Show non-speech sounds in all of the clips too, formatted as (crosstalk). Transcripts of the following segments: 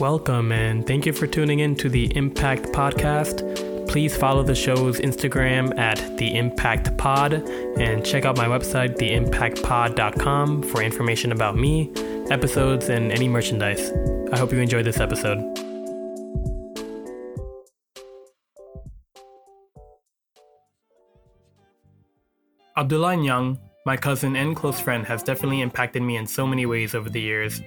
Welcome and thank you for tuning in to the Impact Podcast. Please follow the show's Instagram at the Impact Pod and check out my website, theimpactpod.com, for information about me, episodes, and any merchandise. I hope you enjoyed this episode. Abdulaye Niang, my cousin and close friend, has definitely impacted me in so many ways over the years.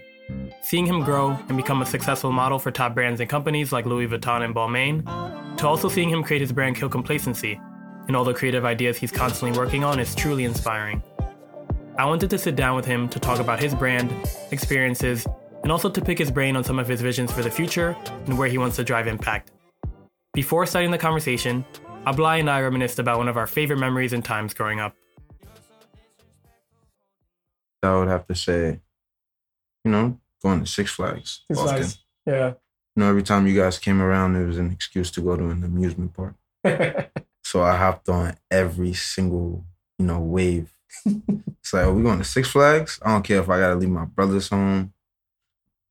Seeing him grow and become a successful model for top brands and companies like Louis Vuitton and Balmain, to also seeing him create his brand Kill Complacency and all the creative ideas he's constantly working on is truly inspiring. I wanted to sit down with him to talk about his brand, experiences, and also to pick his brain on some of his visions for the future and where he wants to drive impact. Before starting the conversation, Abdulaye and I reminisced about one of our favorite memories and times growing up. I would have to say, you know, going to Six Flags. Six often. Flags. Yeah. You know, every time you guys came around, it was an excuse to go to an amusement park. (laughs) so I hopped on every single, you know, wave. it's like, are we going to Six Flags? I don't care if I gotta leave my brothers home.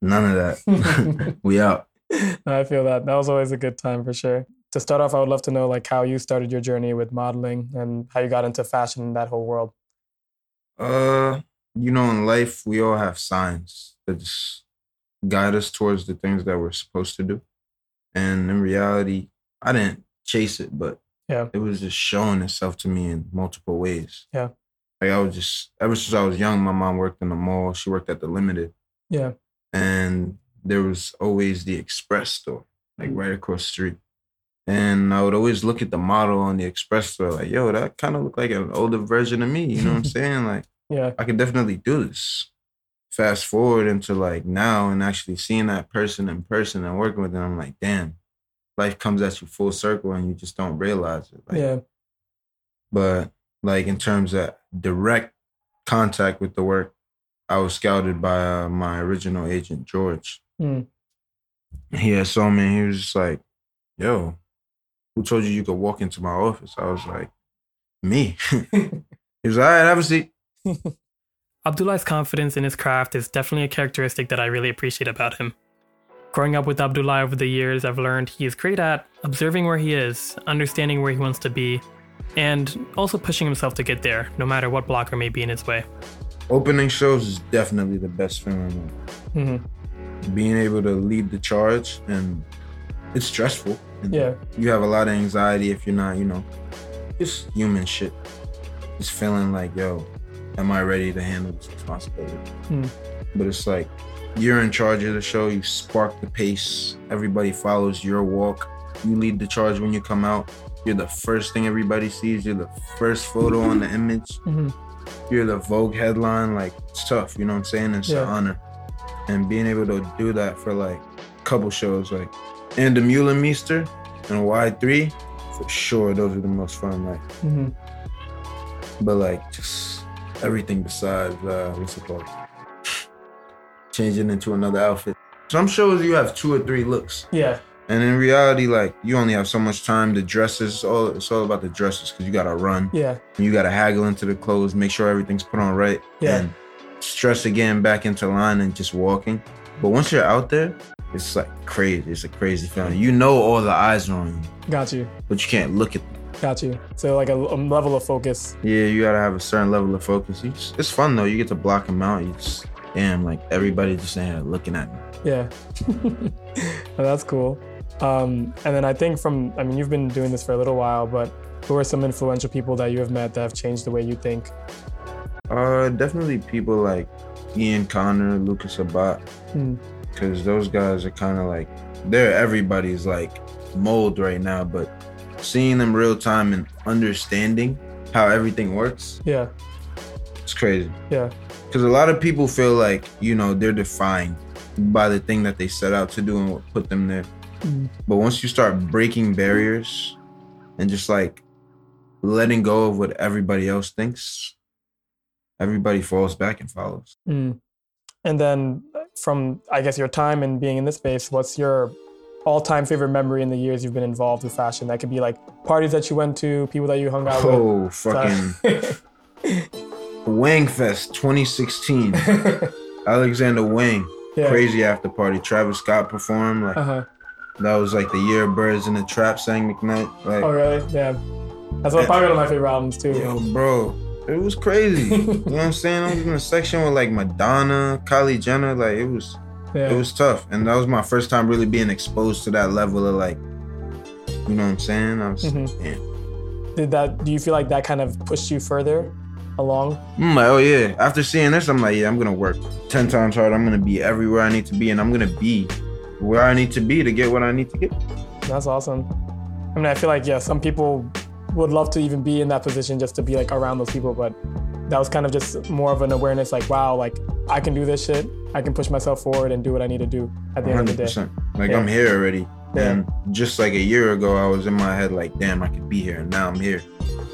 None of that. (laughs) we out. I feel that. That was always a good time for sure. To start off, I would love to know like how you started your journey with modeling and how you got into fashion in that whole world. Uh, you know, in life, we all have signs that just guide us towards the things that we're supposed to do. And in reality, I didn't chase it, but yeah, it was just showing itself to me in multiple ways. Yeah. Like I was just ever since I was young, my mom worked in the mall. She worked at the limited. Yeah. And there was always the express store, like mm. right across the street. And I would always look at the model on the express store, like, yo, that kind of looked like an older version of me. You know what I'm (laughs) saying? Like, yeah, I could definitely do this. Fast forward into like now and actually seeing that person in person and working with them, I'm like, damn, life comes at you full circle and you just don't realize it. Like, yeah. But like in terms of direct contact with the work, I was scouted by uh, my original agent, George. Mm. He had saw me and he was just like, yo, who told you you could walk into my office? I was like, me. (laughs) he was like, all right, have a seat. (laughs) Abdulaye's confidence in his craft is definitely a characteristic that I really appreciate about him. Growing up with Abdullah over the years, I've learned he is great at observing where he is, understanding where he wants to be, and also pushing himself to get there, no matter what blocker may be in his way. Opening shows is definitely the best feeling. Mm-hmm. Being able to lead the charge, and it's stressful. And Yeah. You have a lot of anxiety if you're not, you know, just human shit. Just feeling like, yo, am I ready to handle this responsibility? Mm. But it's like you're in charge of the show. You spark the pace. Everybody follows your walk. You lead the charge when you come out. You're the first thing everybody sees. You're the first photo on the image. Mhm. You're the Vogue headline. Like it's tough. You know what I'm saying? It's Yeah. an honor. And being able to do that for like a couple shows, like Ann Demeulemeester and Y3, for sure, those are the most fun. Like, Mm-hmm. but like just everything besides uh, what's it called? Changing into another outfit. Some shows you have two or three looks, Yeah. and in reality, like you only have so much time. The dresses, it's all it's all about the dresses because you gotta run, Yeah. and you gotta haggle into the clothes, make sure everything's put on right, Yeah. and stress again back into line and just walking. But once you're out there, it's like crazy. It's a crazy feeling. You know all the eyes are on you, Got you. but you can't look at them. Got you. So like a, a level of focus. Yeah, you gotta have a certain level of focus. Just, it's fun though. You get to block them out. You just damn like everybody just in here looking at me. Yeah. (laughs) That's cool. Um, and then I think from, I mean, you've been doing this for a little while, but who are some influential people that you have met that have changed the way you think? Uh, definitely people like Ian Connor, Luka Sabbat, Mm. because those guys are kind of like they're everybody's like mold right now. But seeing them real time and understanding how everything works, Yeah. it's crazy. Yeah. Because a lot of people feel like you know they're defined by the thing that they set out to do and what put them there. Mm. But once you start breaking barriers and just like letting go of what everybody else thinks, everybody falls back and follows. Mm. And then from, I guess, your time and being in this space, what's your all-time favorite memory in the years you've been involved with fashion? That could be like parties that you went to, people that you hung out with. Oh, fucking (laughs) Wang Fest 2016. (laughs) Alexander Wang. Yeah. crazy after party. Travis Scott performed. Like Uh huh. that was like the year Birds in the Trap Sing McKnight. Like Oh really? Yeah. That's probably one of my favorite albums too. yo, bro, it was crazy. (laughs) you know what I'm saying? I was in a section with like Madonna, Kylie Jenner. Like it was Yeah. it was tough, and that was my first time really being exposed to that level of like, you know what I'm saying? I was, Mhm. yeah. Did that? Do you feel like that kind of pushed you further along? I'm like, oh yeah. After seeing this, I'm like, yeah, I'm gonna work ten times harder. I'm gonna be everywhere I need to be, and I'm gonna be where I need to be to get what I need to get. That's awesome. I mean, I feel like yeah, some people would love to even be in that position just to be like around those people, but that was kind of just more of an awareness, like wow, like I can do this shit. I can push myself forward and do what I need to do at the end of the day. Like Yeah. I'm here already. Yeah. And just like a year ago, I was in my head like, damn, I could be here, and now I'm here.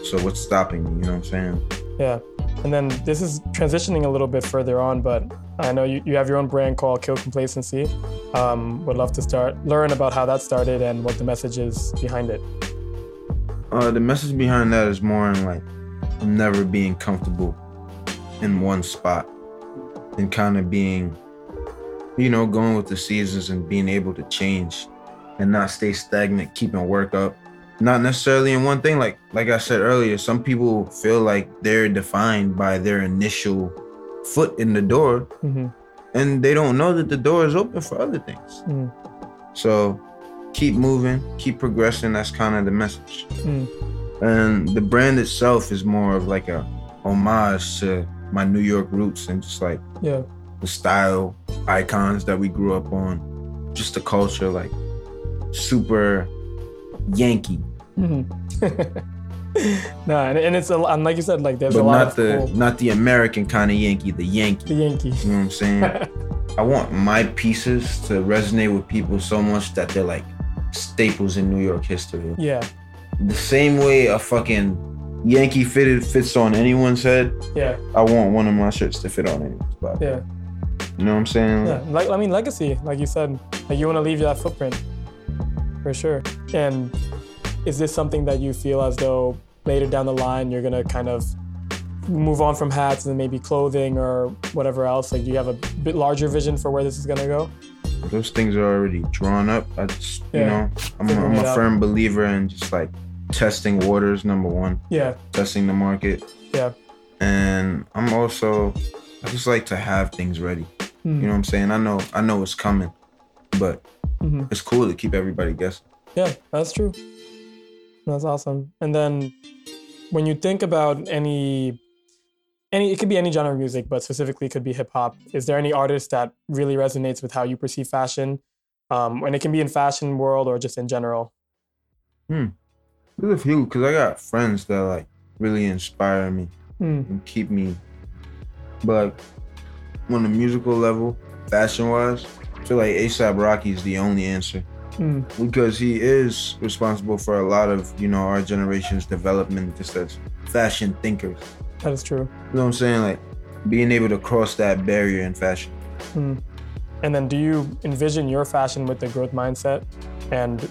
So what's stopping me? You know what I'm saying? Yeah. And then this is transitioning a little bit further on, but I know you, you have your own brand called Kill Complacency. Um, would love to start learn about how that started and what the message is behind it. Uh, the message behind that is more in like never being comfortable in one spot and kind of being, you know, going with the seasons and being able to change and not stay stagnant, keeping work up. Not necessarily in one thing. Like like I said earlier, some people feel like they're defined by their initial foot in the door, hmm and they don't know that the door is open for other things. Mm. So keep moving, keep progressing. That's kind of the message. Mm. And the brand itself is more of like a homage to my New York roots and just like Yeah. the style icons that we grew up on, just the culture, like super Yankee, (laughs) hmm no, and, and it's a, and like you said, like there's but a lot not the cool, not the American kind of Yankee, the Yankee. the Yankee. You know what I'm saying? (laughs) I want my pieces to resonate with people so much that they're like staples in New York history. yeah, The same way a fucking Yankee fitted fits on anyone's head, yeah, I want one of my shirts to fit on anyone's body. yeah, You know what I'm saying? yeah. Like I mean, legacy, like you said, like you want to leave that footprint for sure. And is this something that you feel as though later down the line you're gonna kind of move on from hats and maybe clothing or whatever else? Like, do you have a bit larger vision for where this is gonna go? Those things are already drawn up. I just, you know, I'm, a, I'm a firm believer in just like testing waters, number one, Yeah, testing the market. yeah. And I'm also, I just like to have things ready. You know what I'm saying? I know, I know it's coming, but hmm it's cool to keep everybody guessing. Yeah, that's true. That's awesome. And then when you think about any any it could be any genre of music, but specifically it could be hip hop. Is there any artist that really resonates with how you perceive fashion? Um, and it can be in fashion world or just in general. There's a few, because I got friends that like really inspire me Mm, and keep me. But like, on the musical level, fashion wise, I feel like ASAP Rocky is the only answer mm, because he is responsible for a lot of you know our generation's development just as fashion thinkers. that is true. You know what I'm saying? Like being able to cross that barrier in fashion. Mm. And then do you envision your fashion with the growth mindset? And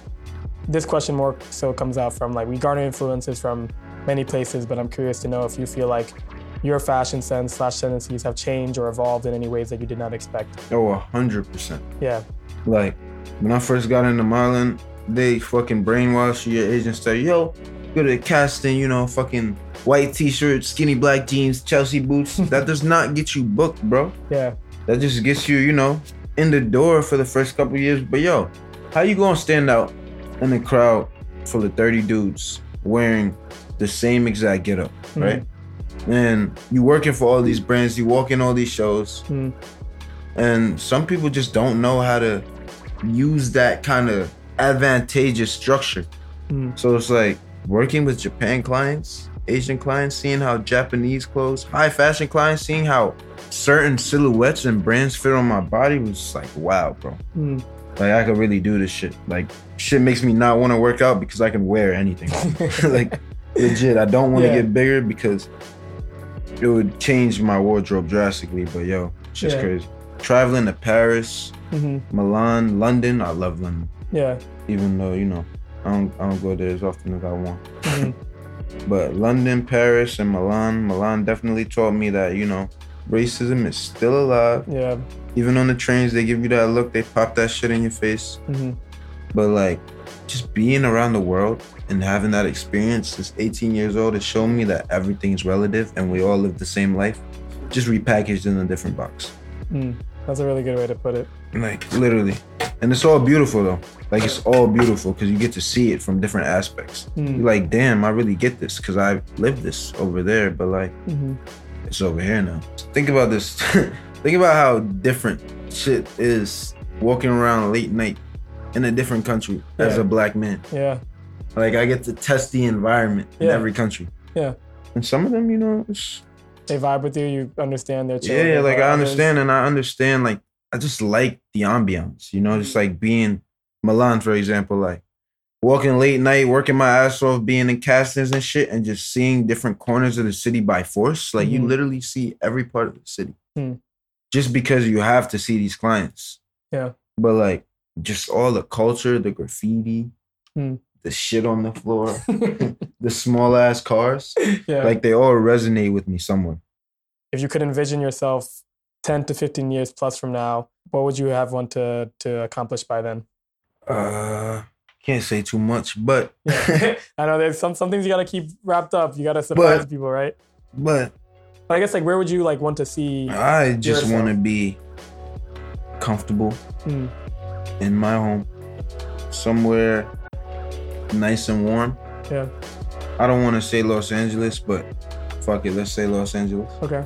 this question more so comes out from like we garner influences from many places, but I'm curious to know if you feel like your fashion sense slash tendencies have changed or evolved in any ways that you did not expect. Oh, a hundred percent. Yeah. Like when I first got into Marlin, they fucking brainwash your agent. Say, yo, go to the casting. You know, fucking white t-shirt, skinny black jeans, Chelsea boots. (laughs) that does not get you booked, bro. Yeah. That just gets you, you know, in the door for the first couple years. But yo, how you gonna stand out in a crowd full of 30 dudes wearing the same exact getup, right? And you working for all these brands, you walk in all these shows, Mm. and some people just don't know how to use that kind of advantageous structure. Mm. So it's like working with Japan clients, Asian clients, seeing how Japanese clothes, high fashion clients, seeing how certain silhouettes and brands fit on my body was like, wow, bro. Like I could really do this shit. Like shit makes me not want to work out because I can wear anything. (laughs) (laughs) like legit, I don't want to Yeah. get bigger because it would change my wardrobe drastically. But yo, it's just Yeah. crazy. Traveling to Paris, hmm Milan, London. I love London, Yeah. even though you know I don't I don't go there as often as I want. Mhm. (laughs) But London, Paris, and Milan, Milan definitely taught me that you know racism is still alive. Yeah. Even on the trains, they give you that look. They pop that shit in your face. hmm But like, just being around the world and having that experience since 18 years old has shown me that everything is relative and we all live the same life, just repackaged in a different box. Mm. That's a really good way to put it. Like literally, and it's all beautiful though. Like it's all beautiful because you get to see it from different aspects. Mm. You're like, damn, I really get this because I lived this over there, but like hmm it's over here now. Think about this. (laughs) Think about how different shit is walking around late night in a different country as a black man. Yeah. Like I get to test the environment in every country. Yeah. And some of them, you know, it's, They vibe with you. You understand their yeah, children. like I understand and I understand like I just like the ambiance, you know, just like being Milan, for example, like walking late night, working my ass off, being in castings and shit, and just seeing different corners of the city by force. Like you Mhm. literally see every part of the city. Hmm. Just because you have to see these clients. Yeah. But like just all the culture, the graffiti, Hmm. the shit on the floor, (laughs) the small ass cars. yeah. Like they all resonate with me somewhere. if you could envision yourself 10 to 15 years plus from now, what would you have wanted to to accomplish by then? Uh can't say too much, but Yeah. (laughs) (laughs) I know there's some some things you gotta keep wrapped up. You gotta surprise But- people, right? but But I guess like where would you like want to see I just want to be comfortable Hmm. in my home, somewhere nice and warm. Yeah. I don't want to say Los Angeles, but fuck it, let's say Los Angeles. Okay.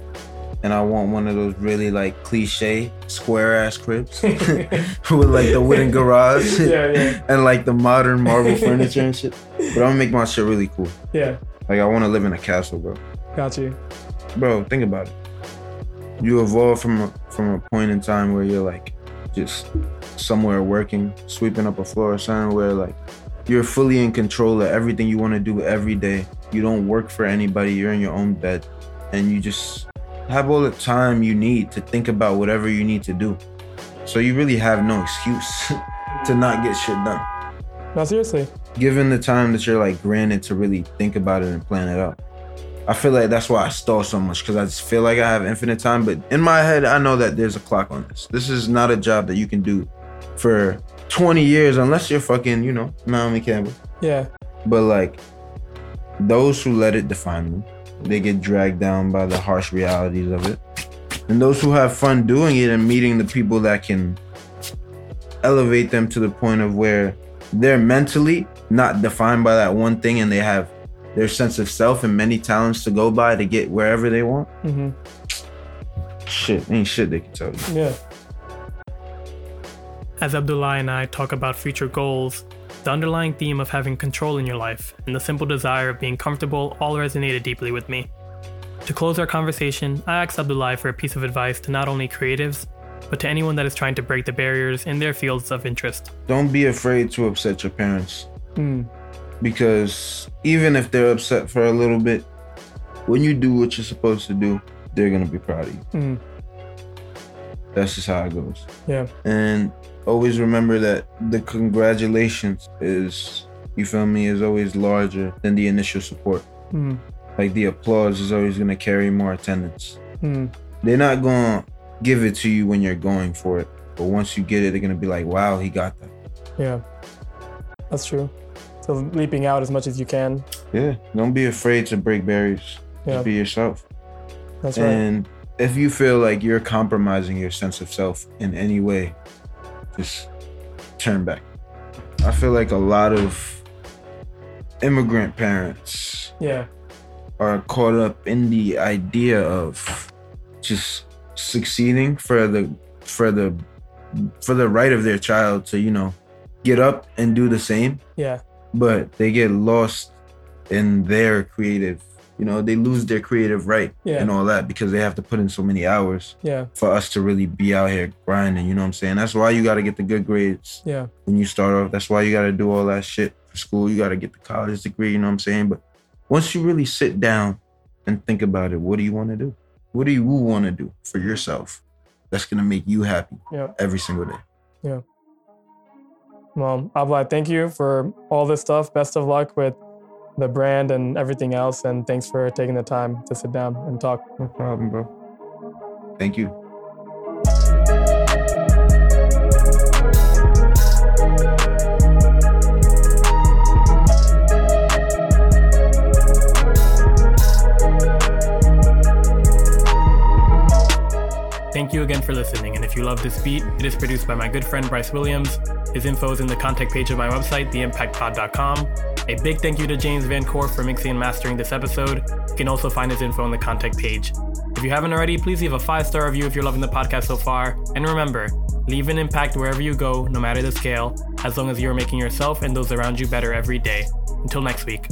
And I want one of those really like cliche square ass cribs (laughs) (laughs) with like the wooden garage (laughs) yeah, yeah. and like the modern marble furniture and shit. But I'm gonna make my shit really cool. Yeah. Like I want to live in a castle, bro. Got you. bro think about it you evolve from a, from a point in time where you're like just somewhere working sweeping up a floor or something where like you're fully in control of everything you want to do every day you don't work for anybody you're in your own bed and you just have all the time you need to think about whatever you need to do so you really have no excuse (laughs) to not get shit done No, seriously. given the time that you're like granted to really think about it and plan it out. I feel like that's why I stall so much because I just feel like I have infinite time. But in my head, I know that there's a clock on this. This is not a job that you can do for 20 years unless you're fucking, you know, Naomi Campbell. Yeah. But like those who let it define them, they get dragged down by the harsh realities of it. And those who have fun doing it and meeting the people that can elevate them to the point of where they're mentally not defined by that one thing and they have their sense of self and many talents to go by to get wherever they want. Mm-hmm. Shit, ain't shit they can tell you. Yeah. As Abdulaye and I talk about future goals, the underlying theme of having control in your life and the simple desire of being comfortable all resonated deeply with me. To close our conversation, I asked Abdulaye for a piece of advice to not only creatives, but to anyone that is trying to break the barriers in their fields of interest. Don't be afraid to upset your parents. Mm. because even if they're upset for a little bit, when you do what you're supposed to do, they're gonna be proud of you. Mm. That's just how it goes. Yeah. And always remember that the congratulations is, you feel me, is always larger than the initial support. Mm. Like the applause is always gonna carry more attendance. Mm. They're not gonna give it to you when you're going for it, but once you get it, they're gonna be like, "Wow, he got that." Yeah. That's true. So leaping out as much as you can. Yeah. Don't be afraid to break barriers. Yeah. Just be yourself. That's right. And if you feel like you're compromising your sense of self in any way, just turn back. I feel like a lot of immigrant parents Yeah. are caught up in the idea of just succeeding for the for the for the right of their child to, you know, get up and do the same Yeah. but they get lost in their creative you know they lose their creative right Yeah. and all that because they have to put in so many hours Yeah. for us to really be out here grinding you know what i'm saying that's why you got to get the good grades Yeah. when you start off that's why you got to do all that shit for school you got to get the college degree you know what i'm saying but once you really sit down and think about it what do you want to do what do you want to do for yourself that's going to make you happy Yeah. every single day yeah Well, Abla, thank you for all this stuff. Best of luck with the brand and everything else. And thanks for taking the time to sit down and talk. no problem bro Thank you. Thank you again for listening, and if you love this beat, it is produced by my good friend Bryce Williams. His info is in the contact page of my website, theimpactpod.com. A big thank you to James Van Core for mixing and mastering this episode. You can also find his info on the contact page. If you haven't already, please leave a five star review if you're loving the podcast so far. And remember, leave an impact wherever you go, no matter the scale, as long as you're making yourself and those around you better every day. Until next week.